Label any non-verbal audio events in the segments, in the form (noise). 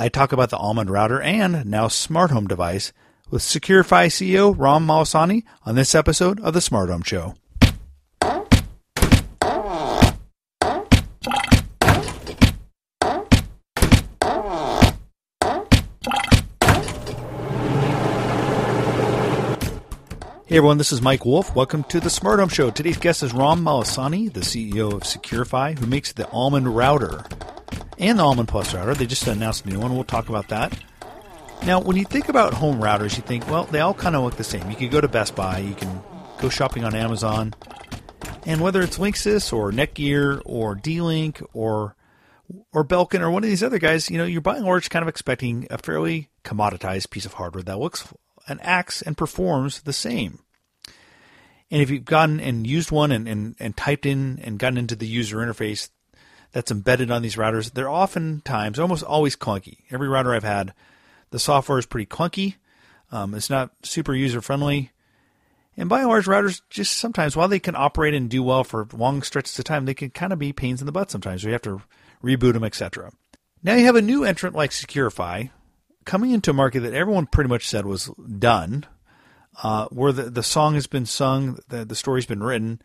I talk about the Almond router and now smart home device with Securifi CEO Ram Malasani on this episode of the Smart Home Show. Hey everyone, this is Mike Wolf. Welcome to the Smart Home Show. Today's guest is Ram Malasani, the CEO of Securifi, who makes the Almond router and the Almond Plus router. They just announced a new one. We'll talk about that. Now, when you think about home routers, you think, well, they all kind of look the same. You can go to Best Buy, you can go shopping on Amazon, and whether it's Linksys or Netgear or D-Link or or Belkin or one of these other guys, you know, you're buying large kind of expecting a fairly commoditized piece of hardware that looks and acts and performs the same. And if you've gotten and used one and, and, and typed in and gotten into the user interface that's embedded on these routers, they're oftentimes, almost always clunky. Every router I've had, the software is pretty clunky. Um, it's not super user friendly. And by and large, routers just sometimes, while they can operate and do well for long stretches of time, they can kind of be pains in the butt sometimes. We have to reboot them, etc. Now you have a new entrant like Securifi coming into a market that everyone pretty much said was done, uh, where the, the song has been sung, the, the story's been written,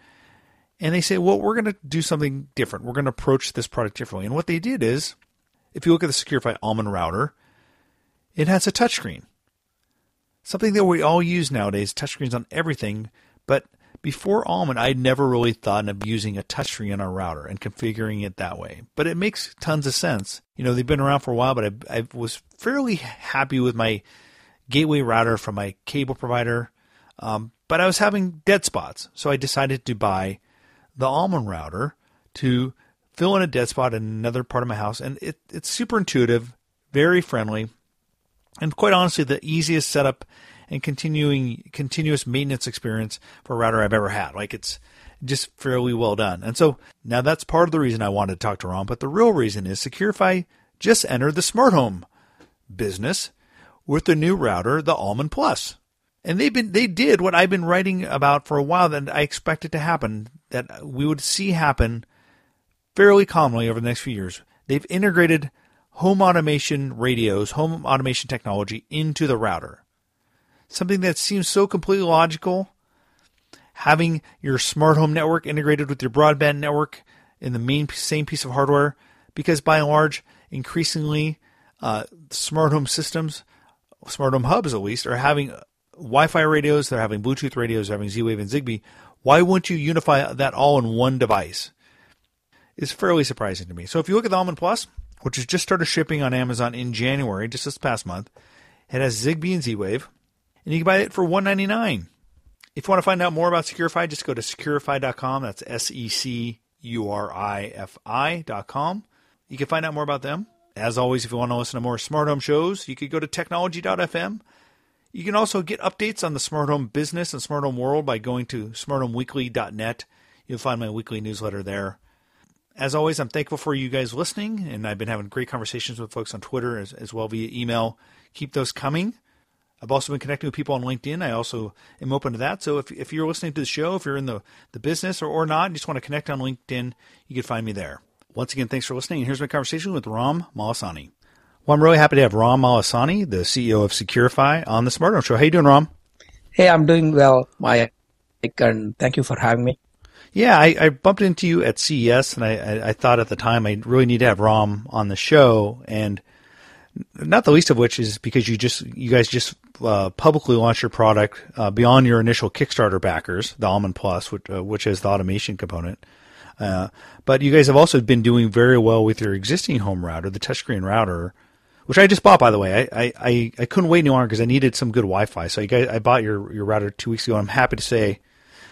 and they say, well, we're going to do something different. We're going to approach this product differently. And what they did is, if you look at the Securifi Almond router, it has a touchscreen. Something that we all use nowadays, touchscreens on everything, but before Almond, I'd never really thought of using a touchscreen on our router and configuring it that way. But it makes tons of sense. You know, they've been around for a while, but I, I was fairly happy with my gateway router from my cable provider. Um, but I was having dead spots, so I decided to buy the Almond router to fill in a dead spot in another part of my house. And it, it's super intuitive, very friendly, and quite honestly, the easiest setup and continuing continuous maintenance experience for a router I've ever had. Like it's just fairly well done. And so now that's part of the reason I wanted to talk to Ram, but the real reason is Securifi just entered the smart home business with the new router, the Almond Plus. And they've been they did what I've been writing about for a while that I expected to happen, that we would see happen fairly commonly over the next few years. They've integrated home automation radios, home automation technology into the router something that seems so completely logical. Having your smart home network integrated with your broadband network in the main same piece of hardware, because by and large, increasingly, uh, smart home systems, smart home hubs at least, are having Wi-Fi radios, they're having Bluetooth radios, they're having Z-Wave and Zigbee. Why wouldn't you unify that all in one device? Is fairly surprising to me. So if you look at the Almond Plus, which has just started shipping on Amazon in January, just this past month, it has Zigbee and Z-Wave and you can buy it for 199. If you want to find out more about Securifi, just go to securifi.com. That's S E C U R I F I.com. You can find out more about them. As always, if you want to listen to more smart home shows, you could go to technology.fm. You can also get updates on the smart home business and smart home world by going to smarthomeweekly.net. You'll find my weekly newsletter there. As always, I'm thankful for you guys listening, and I've been having great conversations with folks on Twitter as, as well via email. Keep those coming. I've also been connecting with people on LinkedIn. I also am open to that. So if, if you're listening to the show, if you're in the, the business or, or not, and just want to connect on LinkedIn, you can find me there. Once again, thanks for listening. And here's my conversation with Ram Malasani. Well, I'm really happy to have Ram Malasani, the CEO of Securifi, on the Smart Home Show. How you doing, Ram? Hey, I'm doing well, Mike, and thank you for having me. Yeah, I, I bumped into you at CES, and I, I, I, thought at the time I really need to have Ram on the show, and not the least of which is because you just you guys just uh, publicly launched your product uh, beyond your initial Kickstarter backers, the Almond Plus, which, uh, which is the automation component. Uh, but you guys have also been doing very well with your existing home router, the touchscreen router, which I just bought, by the way. I, I, I couldn't wait any longer because I needed some good Wi-Fi. So you guys, I bought your, your router two weeks ago. I'm happy to say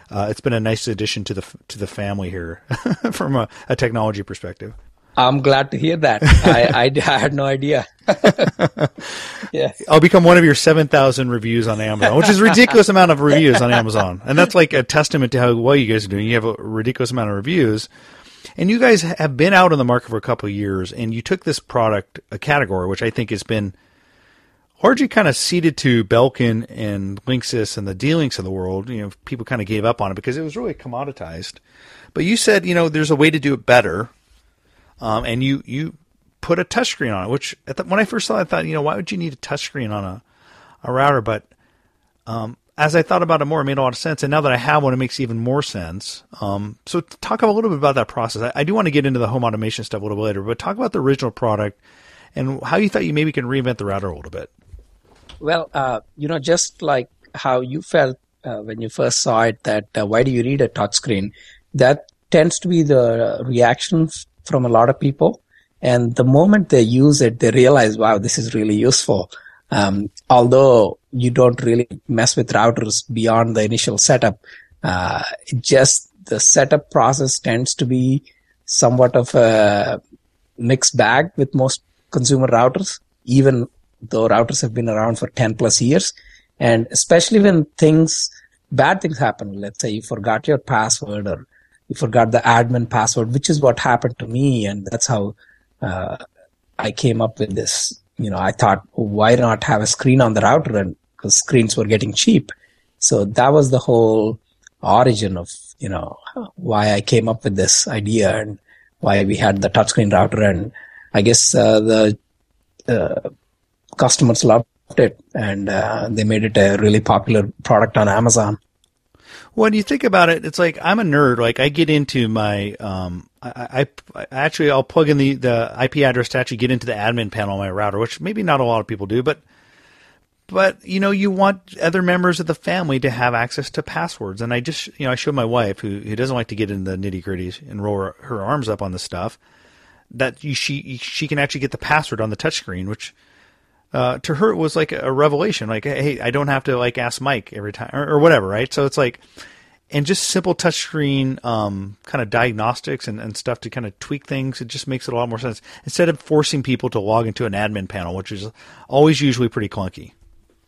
uh, it's been a nice addition to the to the family here (laughs) from a, a technology perspective. I'm glad to hear that. I, I, (laughs) I had no idea. (laughs) yeah. I'll become one of your 7,000 reviews on Amazon, which is a ridiculous amount of reviews on Amazon. And that's like a testament to how well you guys are doing. You have a ridiculous amount of reviews. And you guys have been out on the market for a couple of years, and you took this product, a category, which I think has been largely kind of ceded to Belkin and Linksys and the D-Links of the world. You know, people kind of gave up on it because it was really commoditized. But you said, you know, there's a way to do it better, um, and you you put a touchscreen on it. Which the, when I first saw it, I thought, you know, why would you need a touchscreen on a a router? But um, as I thought about it more, it made a lot of sense. And now that I have one, it makes even more sense. Um, so talk a little bit about that process. I, I, do want to get into the home automation stuff a little bit later, but talk about the original product and how you thought you maybe can reinvent the router a little bit. Well, uh, you know, just like how you felt uh, when you first saw it, that uh, why do you need a touchscreen? That tends to be the reaction from a lot of people. And the moment they use it, they realize, wow, this is really useful. Um, although you don't really mess with routers beyond the initial setup, uh, just the setup process tends to be somewhat of a mixed bag with most consumer routers, even though routers have been around for 10 plus years. And especially when things, bad things happen, let's say you forgot your password or you forgot the admin password, which is what happened to me. And that's how uh, I came up with this. You know, I thought, why not have a screen on the router? And because screens were getting cheap. So that was the whole origin of, you know, why I came up with this idea and why we had the touchscreen router. And I guess uh, the uh, customers loved it and uh, they made it a really popular product on Amazon. When you think about it, it's like I'm a nerd. Like I get into my, um, I, I, I, actually I'll plug in the, the IP address to actually get into the admin panel on my router, which maybe not a lot of people do, but but you know you want other members of the family to have access to passwords and i just you know i showed my wife who, who doesn't like to get in the nitty gritties and roll her, her, arms up on the stuff that you, she she can actually get the password on the touchscreen which uh, to her it was like a revelation. Like, hey, I don't have to like ask Mike every time or, or whatever, right? So it's like, and just simple touchscreen um, kind of diagnostics and, and stuff to kind of tweak things. It just makes it a lot more sense instead of forcing people to log into an admin panel, which is always usually pretty clunky.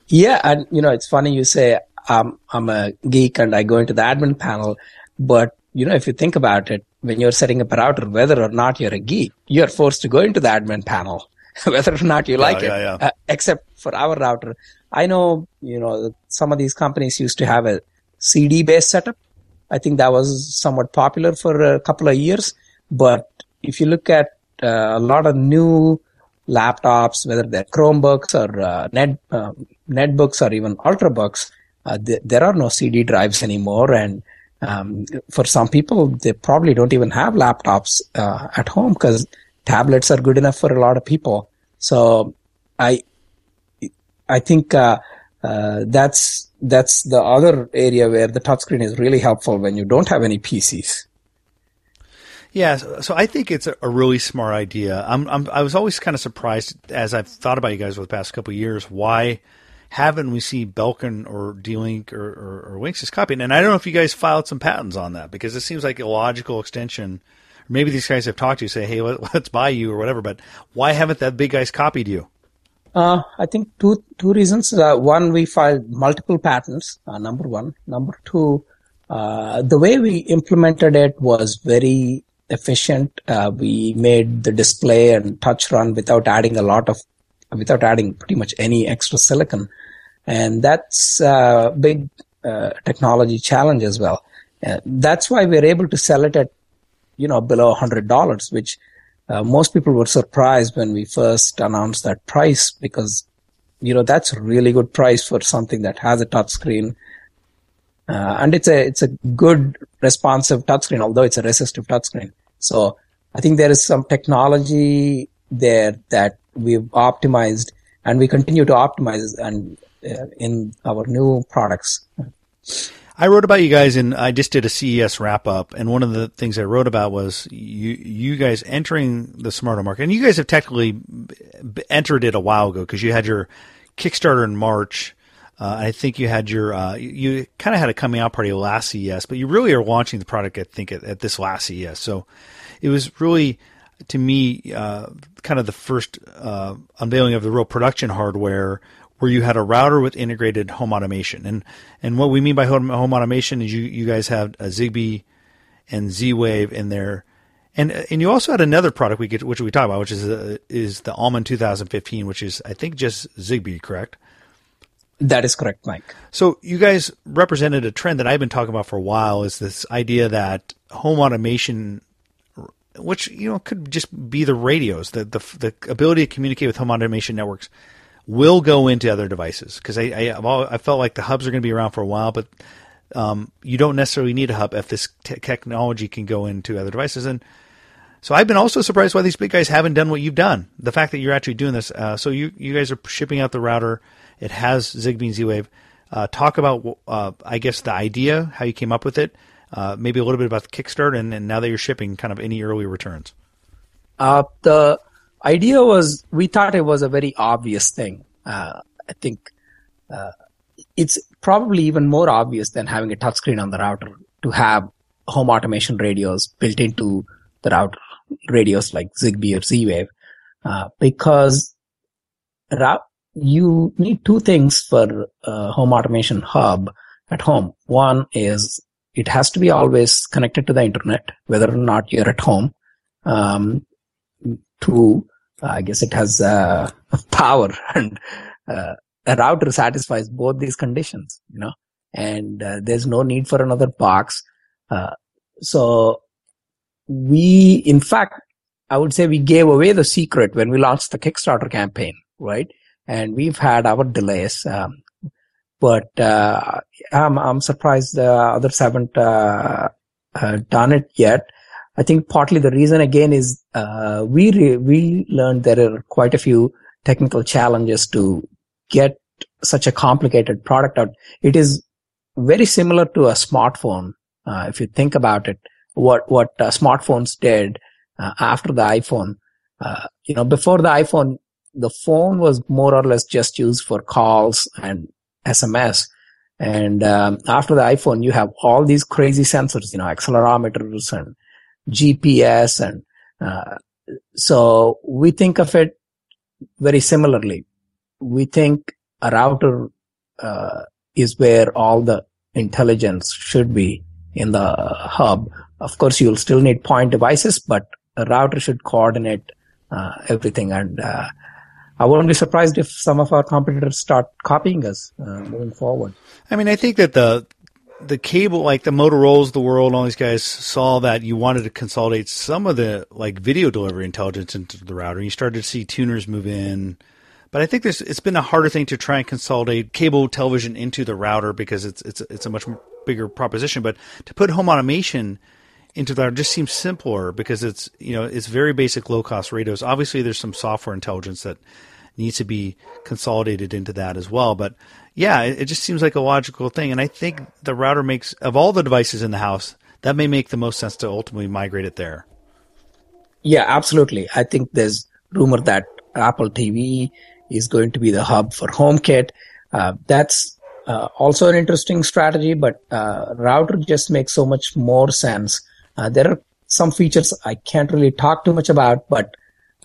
Yeah, and you know it's funny you say um, I'm a geek and I go into the admin panel, but you know if you think about it, when you're setting up a router, whether or not you're a geek, you're forced to go into the admin panel. (laughs) whether or not you like yeah, it. Yeah, uh, except for our router, I know you know some of these companies used to have a CD based setup. I think that was somewhat popular for a couple of years. But if you look at uh, a lot of new laptops, whether they're Chromebooks or uh, net uh, netbooks or even ultrabooks, uh, th- there are no CD drives anymore, and um, for some people, they probably don't even have laptops uh, at home because tablets are good enough for a lot of people. So I, I think, uh, uh, that's, that's the other area where the touchscreen is really helpful when you don't have any PCs. Yeah, so I think it's a, really smart idea. I'm, I'm, i was always kind of surprised as I've thought about you guys over the past couple years. Why haven't we seen Belkin or D-Link or, or, or Linksys copying? And I don't know if you guys filed some patents on that because it seems like a logical extension maybe these guys have talked to you, say, hey, let's buy you or whatever. But why haven't that big guys copied you? Uh, I think two two reasons. Uh, one, we filed multiple patents. Uh, number one. Number two, uh, the way we implemented it was very efficient. Uh, we made the display and touch run without adding a lot of, without adding pretty much any extra silicon, and that's a big uh, technology challenge as well. that's why we're able to sell it at you know, below $100, which uh, most people were surprised when we first announced that price because, you know, that's a really good price for something that has a touchscreen. Uh, and it's a, it's a good responsive touchscreen, although it's a resistive touchscreen. So I think there is some technology there that we've optimized and we continue to optimize and uh, in our new products. I wrote about you guys and I just did a CES wrap up, and one of the things I wrote about was you you guys entering the smart home market, and you guys have technically entered it a while ago because you had your Kickstarter in March. Uh, I think you had your uh, you, kind of had a coming out party last CES, but you really are launching the product I think at, at this last CES. So it was really to me uh, kind of the first uh, unveiling of the real production hardware where you had a router with integrated home automation. And and what we mean by home, home automation is you you guys have a Zigbee and Z-Wave in there. And and you also had another product we get, which we talk about, which is uh, is the Almond 2015, which is I think just Zigbee, correct? That is correct, Mike. So you guys represented a trend that I've been talking about for a while. Is this idea that home automation, which you know could just be the radios, the the, the ability to communicate with home automation networks, will go into other devices because I I, I, felt like the hubs are going to be around for a while, but um, you don't necessarily need a hub if this te- technology can go into other devices. And so I've been also surprised why these big guys haven't done what you've done. The fact that you're actually doing this. Uh, so you you guys are shipping out the router. It has Zigbee and Z-Wave. Uh, talk about uh, I guess the idea, how you came up with it. Uh, maybe a little bit about the Kickstart, and, and now that you're shipping, kind of any early returns. Uh, the idea was we thought it was a very obvious thing. Uh, I think uh, it's probably even more obvious than having a touchscreen on the router to have home automation radios built into the router radios like Zigbee or Z-Wave, uh, because you need two things for a home automation hub at home. One is it has to be always connected to the internet, whether or not you're at home. Um, two, I guess it has uh, (laughs) power and uh, a router satisfies both these conditions, you know, and uh, there's no need for another box. Uh, so we, in fact, I would say we gave away the secret when we launched the Kickstarter campaign, right? And we've had our delays, um, but uh, I'm, I'm surprised the others haven't uh, done it yet. I think partly the reason again is uh, we re- we learned there are quite a few technical challenges to get such a complicated product out. It is very similar to a smartphone. Uh, if you think about it, what what uh, smartphones did uh, after the iPhone, uh, you know, before the iPhone, the phone was more or less just used for calls and SMS. And um, after the iPhone, you have all these crazy sensors, you know, accelerometers and GPS. And uh, so we think of it very similarly. We think a router uh, is where all the intelligence should be in the hub. Of course, you'll still need point devices, but a router should coordinate uh, everything. And uh, I wouldn't be surprised if some of our competitors start copying us uh, moving forward. I mean, I think that the the cable, like the Motorola's, the world, all these guys saw that you wanted to consolidate some of the like video delivery intelligence into the router. You started to see tuners move in. But I think it's been a harder thing to try and consolidate cable television into the router because it's it's it's a much bigger proposition. But to put home automation into that just seems simpler because it's you know it's very basic low cost radios. Obviously, there's some software intelligence that needs to be consolidated into that as well. But yeah, it, it just seems like a logical thing. And I think the router makes, of all the devices in the house, that may make the most sense to ultimately migrate it there. Yeah, absolutely. I think there's rumor that Apple TV is going to be the hub for HomeKit. Uh, that's uh, also an interesting strategy, but uh, router just makes so much more sense. Uh, there are some features I can't really talk too much about, but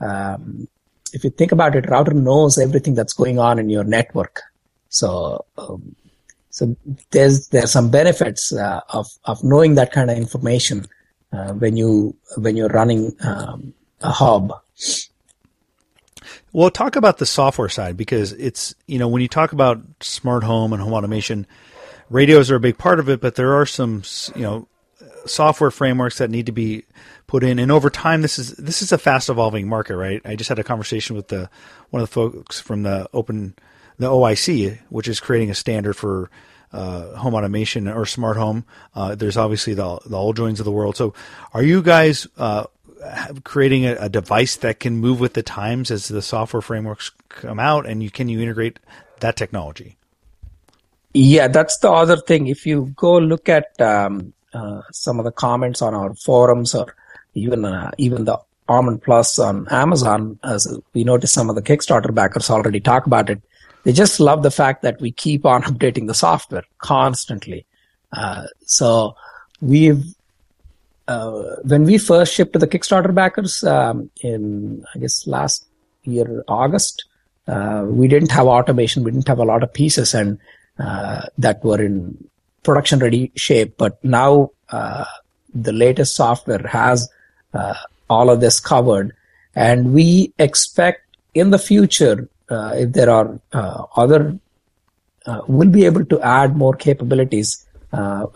um, if you think about it, router knows everything that's going on in your network. So, um, so there's there's some benefits uh, of of knowing that kind of information uh, when you when you're running um, a hub. Well, talk about the software side because it's you know when you talk about smart home and home automation, radios are a big part of it, but there are some you know software frameworks that need to be put in. And over time, this is this is a fast evolving market, right? I just had a conversation with the one of the folks from the open the OIC, which is creating a standard for uh, home automation or smart home. Uh, there's obviously the the AllJoyns of the world. So, are you guys uh, creating a, a, device that can move with the times as the software frameworks come out, and you can you integrate that technology? Yeah, that's the other thing. If you go look at um, some of the comments on our forums or even uh, even the Almond Plus on Amazon, as we noticed some of the Kickstarter backers already talk about it. They just love the fact that we keep on (laughs) updating the software constantly. Uh, so we've uh, when we first shipped to the Kickstarter backers um, in, I guess, last year, August, uh, we didn't have automation. We didn't have a lot of pieces and uh, that were in production ready shape. But now uh, the latest software has uh, all of this covered. And we expect in the future, uh, if there are other, we'll be able to add more capabilities uh,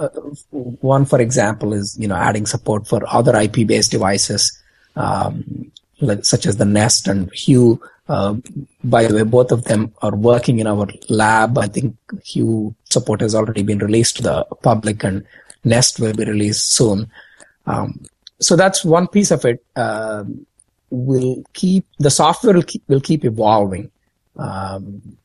one, for example, is you know adding support for other IP-based devices, um, like, such as the Nest and Hue. Uh, by the way, both of them are working in our lab. I think Hue support has already been released to the public, and Nest will be released soon. Um, so that's one piece of it. Uh, will keep the software will keep, will keep evolving. Um,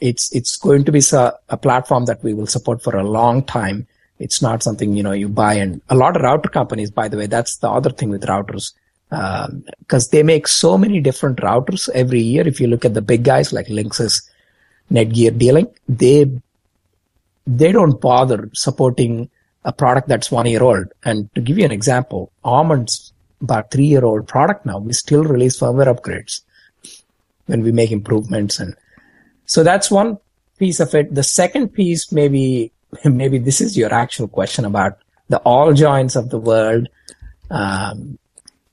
it's it's going to be a, a platform that we will support for a long time. It's not something you know you buy and a lot of router companies, by the way, that's the other thing with routers because um, they make so many different routers every year. If you look at the big guys like Linksys, Netgear, D-Link, they they don't bother supporting a product that's one year old. And to give you an example, Almond's about three year old product now. We still release firmware upgrades when we make improvements and so that's one piece of it. The second piece, maybe, (laughs) maybe this is your actual question about the AllJoyns of the world. Um,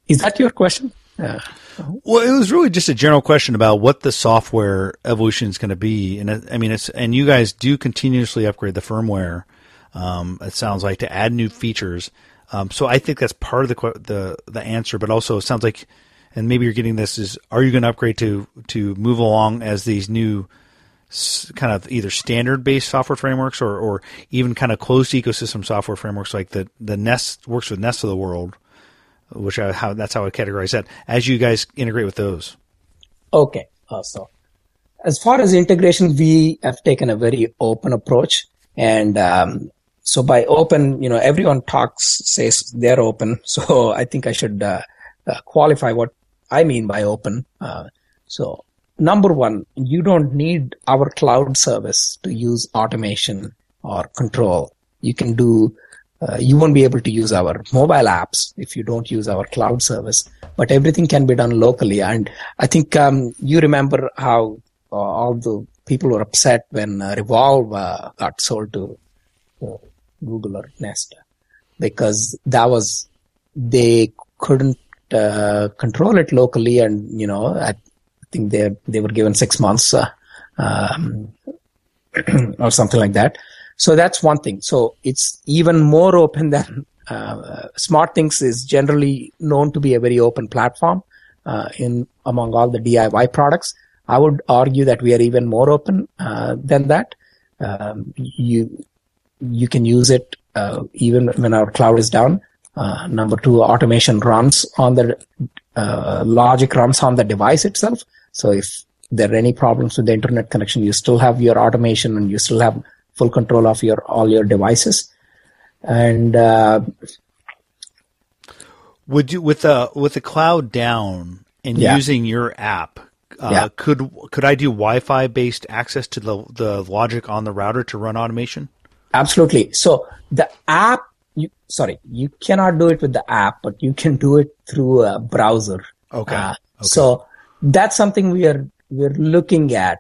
is that your question? Uh, well, it was really just a general question about what the software evolution is going to be, and I mean, it's and you guys do continuously upgrade the firmware. Um, it sounds like to add new features. Um, so I think that's part of the the the answer, but also it sounds like, and maybe you're getting this is, are you going to upgrade to to move along as these new kind of either standard based software frameworks or, or even kind of closed ecosystem software frameworks like the, the Nest works with Nest of the world, which I, how that's how I categorize that. As you guys integrate with those. Okay. So as far as integration, we have taken a very open approach. And um, so by open, you know, everyone talks, says they're open. (laughs) So I think I should uh, uh, qualify what I mean by open. Uh, so number one, you don't need our cloud service to use automation or control. You can do, uh, you won't be able to use our mobile apps if you don't use our cloud service, but everything can be done locally. And I think um, you remember how uh, all the people were upset when uh, Revolv uh, got sold to uh, Google or Nest because that was, they couldn't uh, control it locally and, you know, i think they they were given six months um, (clears throat) or something like that. So that's one thing. So it's even more open (laughs) than uh, SmartThings is generally known to be a very open platform uh, in among all the DIY products. I would argue that we are even more open uh, than that. Um, you you can use it uh, even when our cloud is down. Uh, number two, automation runs on the uh, logic runs on the device itself. So if there are any problems with the internet connection, you still have your automation and you still have full control of your all your devices. And uh, would you with the with the cloud down and yeah. using your app? Uh, yeah. Could could I do Wi-Fi based access to the the logic on the router to run automation? Absolutely. So the app, you sorry, you cannot do it with the app, but you can do it through a browser. Okay. Uh, okay. So that's something we are we're looking at.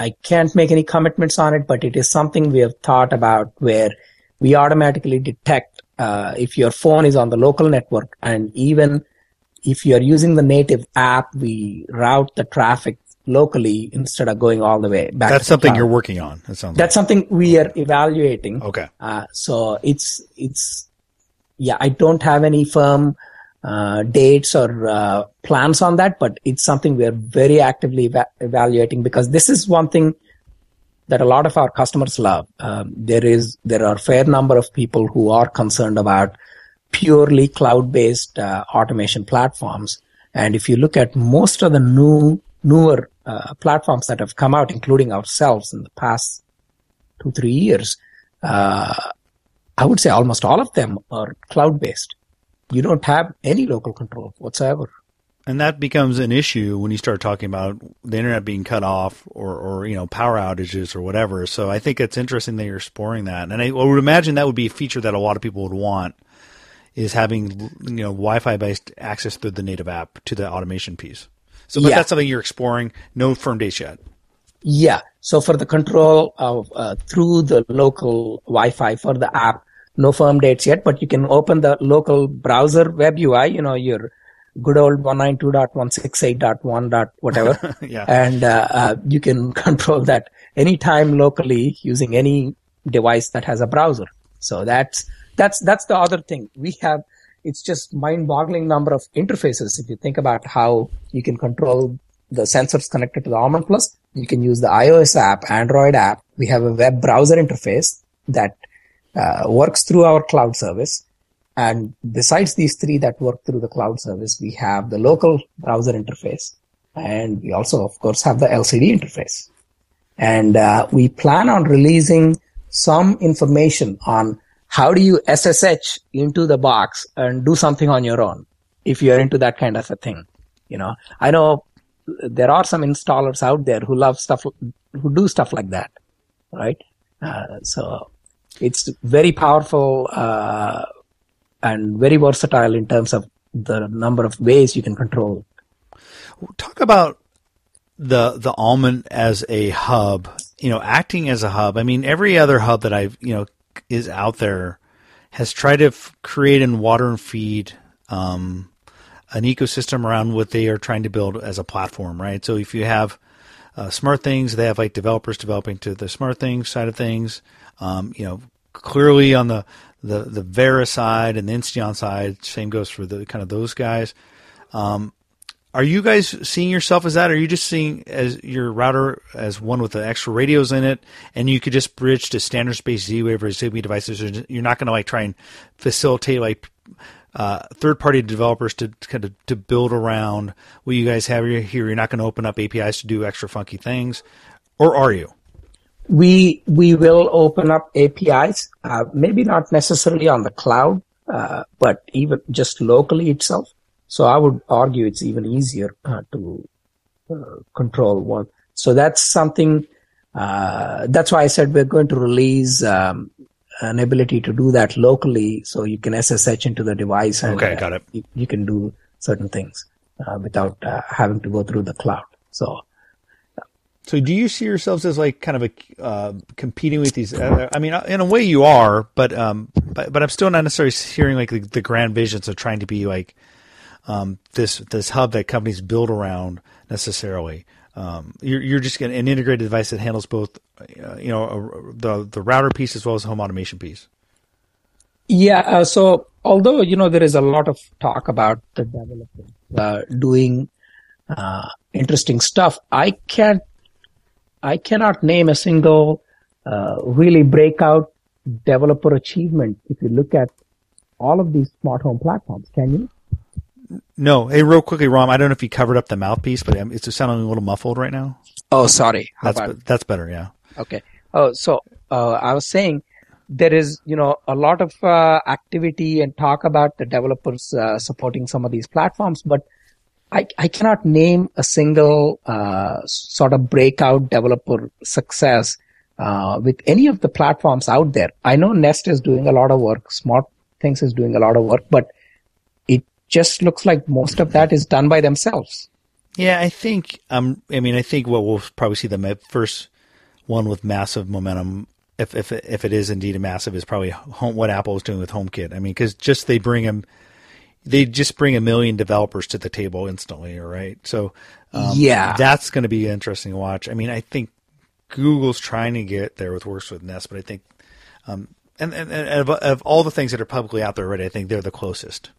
I can't make any commitments on it, but it is something we have thought about where we automatically detect uh, if your phone is on the local network, and even if you're using the native app, we route the traffic locally instead of going all the way back. That's something you're working on. That sounds. That's like. something we are evaluating. Okay. Uh, so it's it's yeah. I don't have any firm uh, dates or uh, plans on that, but it's something we're very actively eva- evaluating because this is one thing that a lot of our customers love. Um, there is there are a fair number of people who are concerned about purely cloud-based uh, automation platforms, and if you look at most of the new newer uh, platforms that have come out, including ourselves in the past two three years, uh, I would say almost all of them are cloud-based you don't have any local control whatsoever. And that becomes an issue when you start talking about the internet being cut off or, or you know power outages or whatever. So I think it's interesting that you're exploring that, and I would imagine that would be a feature that a lot of people would want is having you know Wi-Fi based access through the native app to the automation piece. So, but Yeah. that's something you're exploring. No firm dates yet. Yeah. So for the control of uh, through the local Wi-Fi for the app, no firm dates yet, but you can open the local browser web UI. You know your good old 192.168.1. dot whatever, (laughs) Yeah. and uh, uh, you can (laughs) control that anytime locally using any device that has a browser. So that's that's that's the other thing we have. It's just mind-boggling number of interfaces. If you think about how you can control the sensors connected to the Almond Plus, you can use the iOS app, Android app. We have a web browser interface that uh, works through our cloud service. And besides these three that work through the cloud service, we have the local browser interface. And we also, of course, have the LCD interface. And uh, we plan on releasing some information on how do you SSH into the box and do something on your own if you're into that kind of a thing. You know, I know there are some installers out there who love stuff, who do stuff like that, right? Uh, so it's very powerful uh, and very versatile in terms of the number of ways you can control. Talk about the the almond as a hub. You know, acting as a hub. I mean, every other hub that I've you know is out there has tried to f- create and water and feed um, an ecosystem around what they are trying to build as a platform, right? So if you have uh, smart things, they have like developers developing to the smart things side of things. Um, you know, clearly on the the the Vera side and the Insteon side, same goes for the kind of those guys. Um, are you guys seeing yourself as that? Or are you just seeing as your router as one with the extra radios in it, and you could just bridge to standard space Z-Wave or Zigbee devices? You're not going to like try and facilitate like uh, third-party developers to kind of to build around what you guys have here. You're not going to open up APIs to do extra funky things, or are you? We we will open up APIs, uh, maybe not necessarily on the cloud, uh, but even just locally itself. So I would argue it's even easier uh, to uh, control one. So that's something. Uh, that's why I said we're going to release um, an ability to do that locally, so you can SSH into the device and Okay, got it. You, you can do certain things uh, without uh, having to go through the cloud. So So, do you see yourselves as like kind of a uh, competing with these? I mean, in a way, you are, but um, but but I'm still not necessarily hearing like the, the grand visions of trying to be like um, this this hub that companies build around necessarily. Um, you're you're just getting an integrated device that handles both, uh, you know, uh, the the router piece as well as the home automation piece. Yeah. Uh, so although you know there is a lot of talk about the developers uh, doing uh, interesting stuff, I can't. I cannot name a single uh, really breakout developer achievement. If you look at all of these smart home platforms, can you? No, hey, real quickly, Ram. I don't know if you covered up the mouthpiece, but um, it's sounding a little muffled right now. Oh, sorry. How That's be- that's better. Yeah. Okay. Oh, so uh, I was saying there is, you know, a lot of uh, activity and talk about the developers uh, supporting some of these platforms, but I, I cannot name a single uh, sort of breakout developer success uh, with any of the platforms out there. I know Nest is doing a lot of work, Smart Things is doing a lot of work, but just looks like most of that is done by themselves. Yeah, I think. Um, I mean, I think what we'll probably see the first one with massive momentum, if if if it is indeed a massive, is probably home, what Apple is doing with HomeKit. I mean, because just they bring them, they just bring a million developers to the table instantly, right? So um, Yeah. that's going to be interesting to watch. I mean, I think Google's trying to get there with Works with Nest, but I think, um, and and, and of, of all the things that are publicly out there already, I think they're the closest.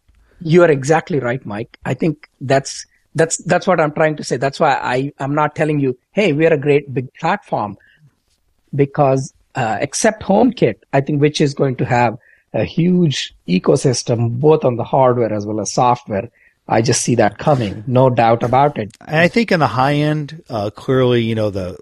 You are exactly right, Mike. I think that's that's that's what I'm trying to say. That's why I I'm not telling you, hey, we're a great big platform, because uh, except HomeKit, I think which is going to have a huge ecosystem both on the hardware as well as software. I just see that coming, no doubt about it. And I think in the high end, uh, clearly, you know, the,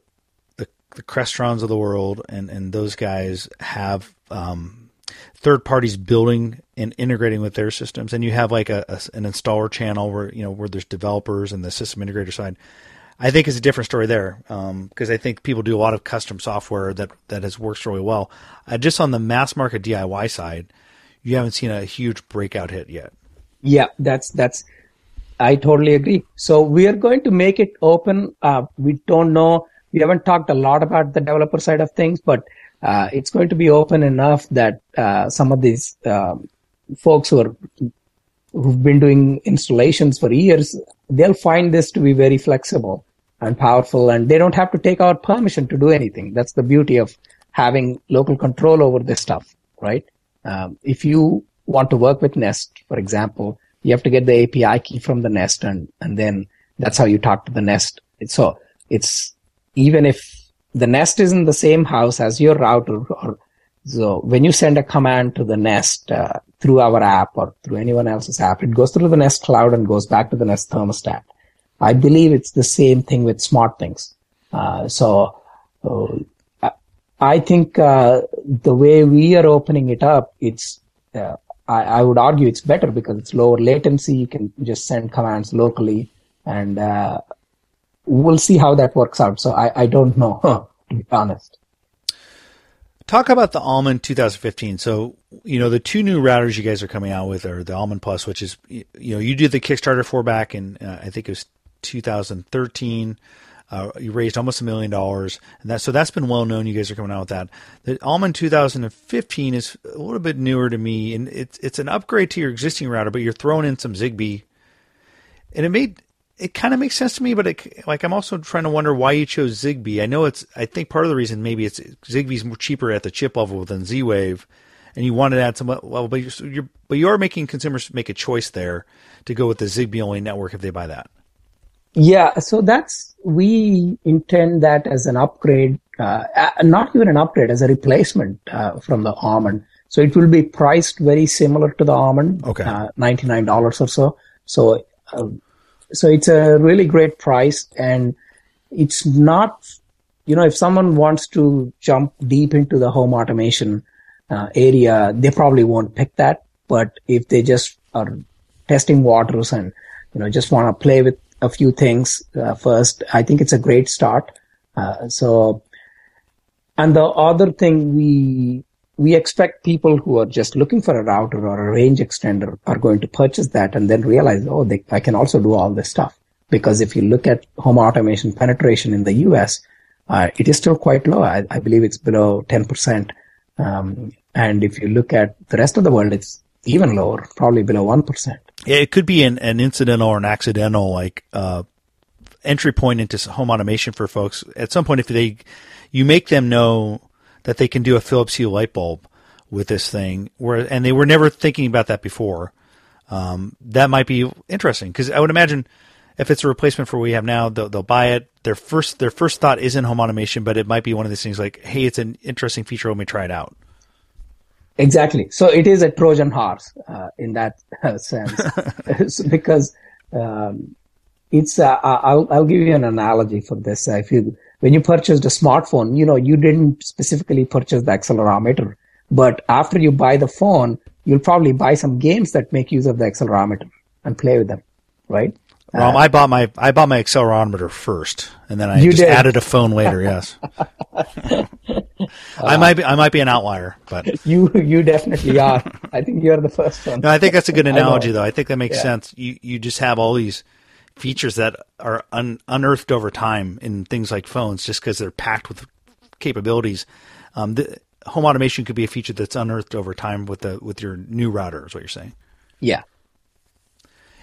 the, the Crestrons of the world and, and those guys have, um, third parties building and integrating with their systems. And you have like a, a- an installer channel where, you know, where there's developers and the system integrator side. I think it's a different story there. Um, cause I think people do a lot of custom software that, that has worked really well. Uh, just on the mass market DIY side, you haven't seen a huge breakout hit yet. Yeah, that's that's. I totally agree. So we are going to make it open. Uh, we don't know. We haven't talked a lot about the developer side of things, but uh, it's going to be open enough that uh, some of these um, folks who are who've been doing installations for years, they'll find this to be very flexible and powerful, and they don't have to take our permission to do anything. That's the beauty of having local control over this stuff, right? Um, if you want to work with Nest, for example, you have to get the API key from the Nest, and and then that's how you talk to the Nest. So it's even if the Nest is in the same house as your router, or so when you send a command to the Nest uh, through our app or through anyone else's app, it goes through the Nest cloud and goes back to the Nest thermostat. I believe it's the same thing with SmartThings. Uh, so uh, I think uh, the way we are opening it up, it's uh, I, I, would argue it's better because it's lower latency. You can just send commands locally, and uh, we'll see how that works out. So I, I don't know (laughs) to be honest. Talk about the Almond 2015. So, you know, the two new routers you guys are coming out with are the Almond Plus, which is, you know, you did the Kickstarter for back in, uh, I think it was 2013. Uh, you raised almost a million dollars, and that so that's been well known. You guys are coming out with that. The Almond 2015 is a little bit newer to me, and it's it's an upgrade to your existing router, but you're throwing in some Zigbee, and it made it kind of makes sense to me. But it, like I'm also trying to wonder why you chose Zigbee. I know it's I think part of the reason maybe it's Zigbee's more cheaper at the chip level than Z Wave, and you wanted to add some well, but you're, you're but you are making consumers make a choice there to go with the Zigbee only network if they buy that. Yeah, so that's we intend that as an upgrade, uh, not even an upgrade, as a replacement uh, from the almond. So it will be priced very similar to the almond, okay, uh, ninety nine dollars or so. So, uh, so it's a really great price, and it's not, you know, if someone wants to jump deep into the home automation uh, area, they probably won't pick that. But if they just are testing waters and you know just want to play with a few things uh, first. I think it's a great start. Uh, so, and the other thing we we expect people who are just looking for a router or a range extender are going to purchase that and then realize, oh, they, I can also do all this stuff. Because if you look at home automation penetration in the US, uh, it is still quite low. I, I believe it's below 10%. Um, and if you look at the rest of the world, it's even lower, probably below 1%. It could be an, an incidental or an accidental like uh, entry point into home automation for folks. At some point, if they you make them know that they can do a Philips Hue light bulb with this thing, where and they were never thinking about that before. Um, that might be interesting because I would imagine if it's a replacement for what we have now, they'll, they'll buy it. Their first their first thought isn't home automation, but it might be one of these things like, hey, it's an interesting feature. Let me try it out. Exactly. So it is a Trojan horse uh, in that (laughs) uh, sense, (laughs) because um, it's. Uh, I'll I'll give you an analogy for this. If you when you purchased a smartphone, you know you didn't specifically purchase the accelerometer, but after you buy the phone, you'll probably buy some games that make use of the accelerometer and play with them, right? Well, uh, I bought my I bought my accelerometer first, and then I just did. added a phone later. Yes, (laughs) I uh, might be I might be an outlier, but (laughs) you you definitely are. I think you're the first one. No, I think that's a good (laughs) analogy, I though. I think that makes yeah. sense. You you just have all these features that are un, unearthed over time in things like phones, just because they're packed with capabilities. Um, the, home automation could be a feature that's unearthed over time with the with your new router. Is what you're saying? Yeah,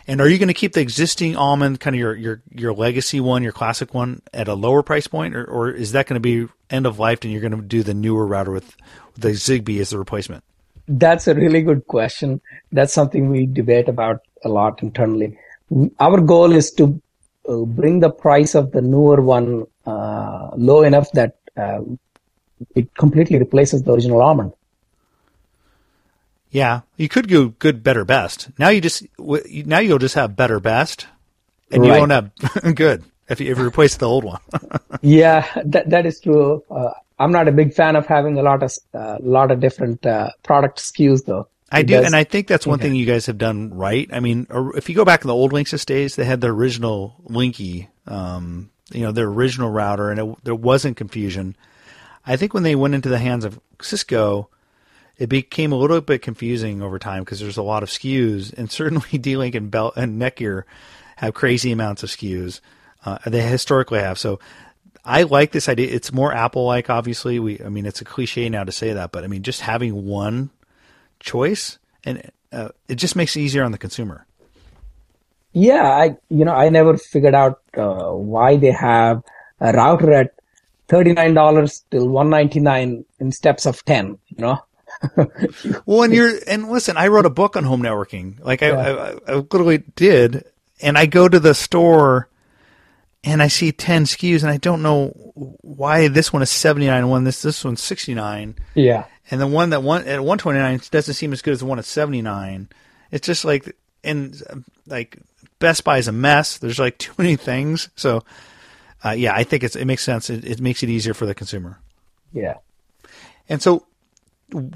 and are you going to keep the existing almond, kind of your, your, your legacy one, your classic one, at a lower price point, or, or is that going to be end of life and you're going to do the newer router with, with the Zigbee as the replacement? That's a really good question. That's something we debate about a lot internally. Our goal is to uh, bring the price of the newer one uh, low enough that uh, it completely replaces the original almond. Yeah, you could go good, better, best. Now you just now you'll just have better, best, and right. you won't have (laughs) good if you, if you replace the old one. (laughs) yeah, that that is true. Uh, I'm not a big fan of having a lot of a uh, lot of different uh, product SKUs though. I do, does, and I think that's one thing you guys have done right. I mean, if you go back in the old Linksys days, they had the original Linky, um, you know, their original router, and it, there wasn't confusion. I think when they went into the hands of Cisco, it became a little bit confusing over time because there's a lot of SKUs, and certainly (laughs) D-Link and Belt and Netgear have crazy amounts of SKUs. Uh, they historically have. So I like this idea. It's more Apple-like, obviously. We, I mean, it's a cliche now to say that, but I mean, just having one choice and uh, it just makes it easier on the consumer. Yeah, I you know I never figured out uh, why they have a router at thirty nine dollars till one ninety nine in steps of ten. You know. (laughs) well, and you're and listen, I wrote a book on home networking. Like I, yeah. I, I literally did, and I go to the store and I see 10 SKUs and I don't know why this one is 79 one this this one's 69. Yeah. And the one that one at 129 doesn't seem as good as the one at 79. It's just like and like Best Buy is a mess. There's like (laughs) too many things. So uh, yeah, I think it's it makes sense. It, it makes it easier for the consumer. Yeah. And so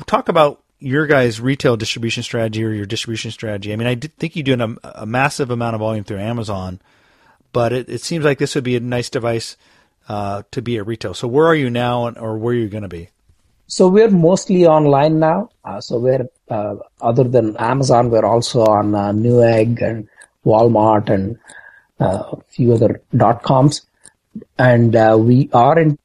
talk about your guys' retail distribution strategy or your distribution strategy. I mean, I think you do a, a massive amount of volume through Amazon but it, it seems like this would be a nice device uh, to be at retail. So where are you now, or where are you going to be? So we're mostly online now. Uh, so we're uh, other than Amazon, we're also on uh, Newegg and Walmart and uh, a few other dot coms, and uh, we are in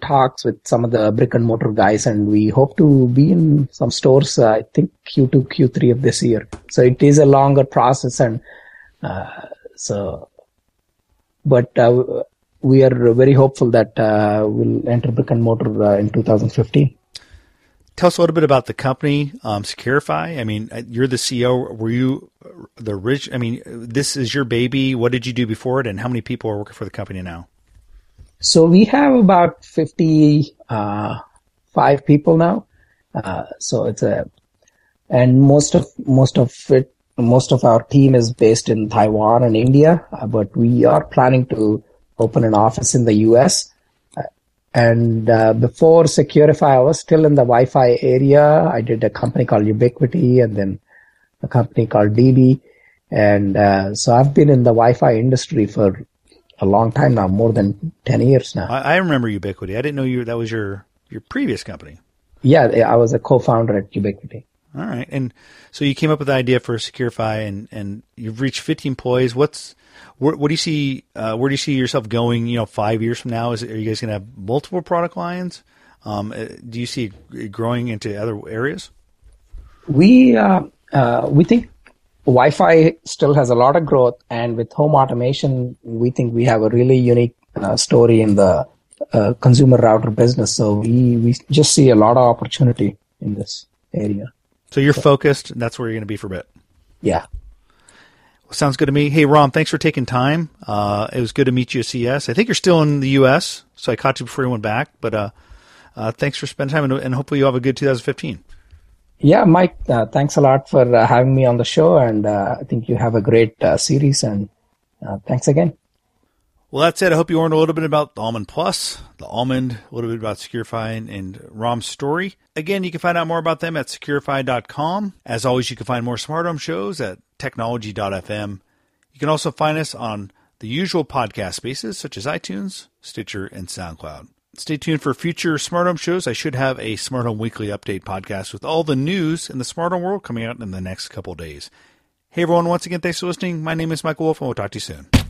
talks with some of the brick and mortar guys, and we hope to be in some stores. Uh, I think Q2, Q3 of this year. So it is a longer process, and so but uh, we are very hopeful that uh, we'll enter brick and mortar uh, in 2015. Tell us a little bit about the company, um, Securifi. I mean, you're the CEO. Were you the rich? I mean, this is your baby. What did you do before it, and how many people are working for the company now? So we have about 55 people now. Uh, so it's a, and most of most of it most of our team is based in Taiwan and India, uh, but we are planning to open an office in the US. And uh, before Securifi, I was still in the Wi-Fi area. I did a company called Ubiquiti and then a company called DB. And uh, so I've been in the Wi-Fi industry for a long time now, more than 10 years now. I, I remember Ubiquiti. I didn't know you that was your, your previous company. Yeah, I was a co-founder at Ubiquiti. All right. And so you came up with the idea for Securifi and, and you've reached 50 employees. What's, where, what do you see, uh, where do you see yourself going, you know, five years from now? Is it, are you guys going to have multiple product lines? Um, uh, do you see it growing into other areas? We, uh, uh, we think Wi-Fi still has a lot of growth and with home automation, we think we have a really unique uh, story in the uh, consumer router business. So we, we just see a lot of opportunity in this area. So you're focused. And that's where you're going to be for a bit. Yeah. Well, sounds good to me. Hey, Ram, thanks for taking time. Uh, it was good to meet you at CES. I think you're still in the U.S., so I caught you before you went back. But uh, uh, thanks for spending time, and, and, hopefully you have a good 2015. Yeah, Mike, uh, thanks a lot for uh, having me on the show, and uh, I think you have a great series, and thanks again. Well, that's it. I hope you learned a little bit about the Almond Plus, the Almond, a little bit about Securifi and Ram's story. Again, you can find out more about them at securifi.com. As always, you can find more smart home shows at technology.fm. You can also find us on the usual podcast spaces such as iTunes, Stitcher, and SoundCloud. Stay tuned for future smart home shows. I should have a smart home weekly update podcast with all the news in the smart home world coming out in the next couple days. Hey everyone, once again, thanks for listening. My name is Michael Wolf, and we'll talk to you soon.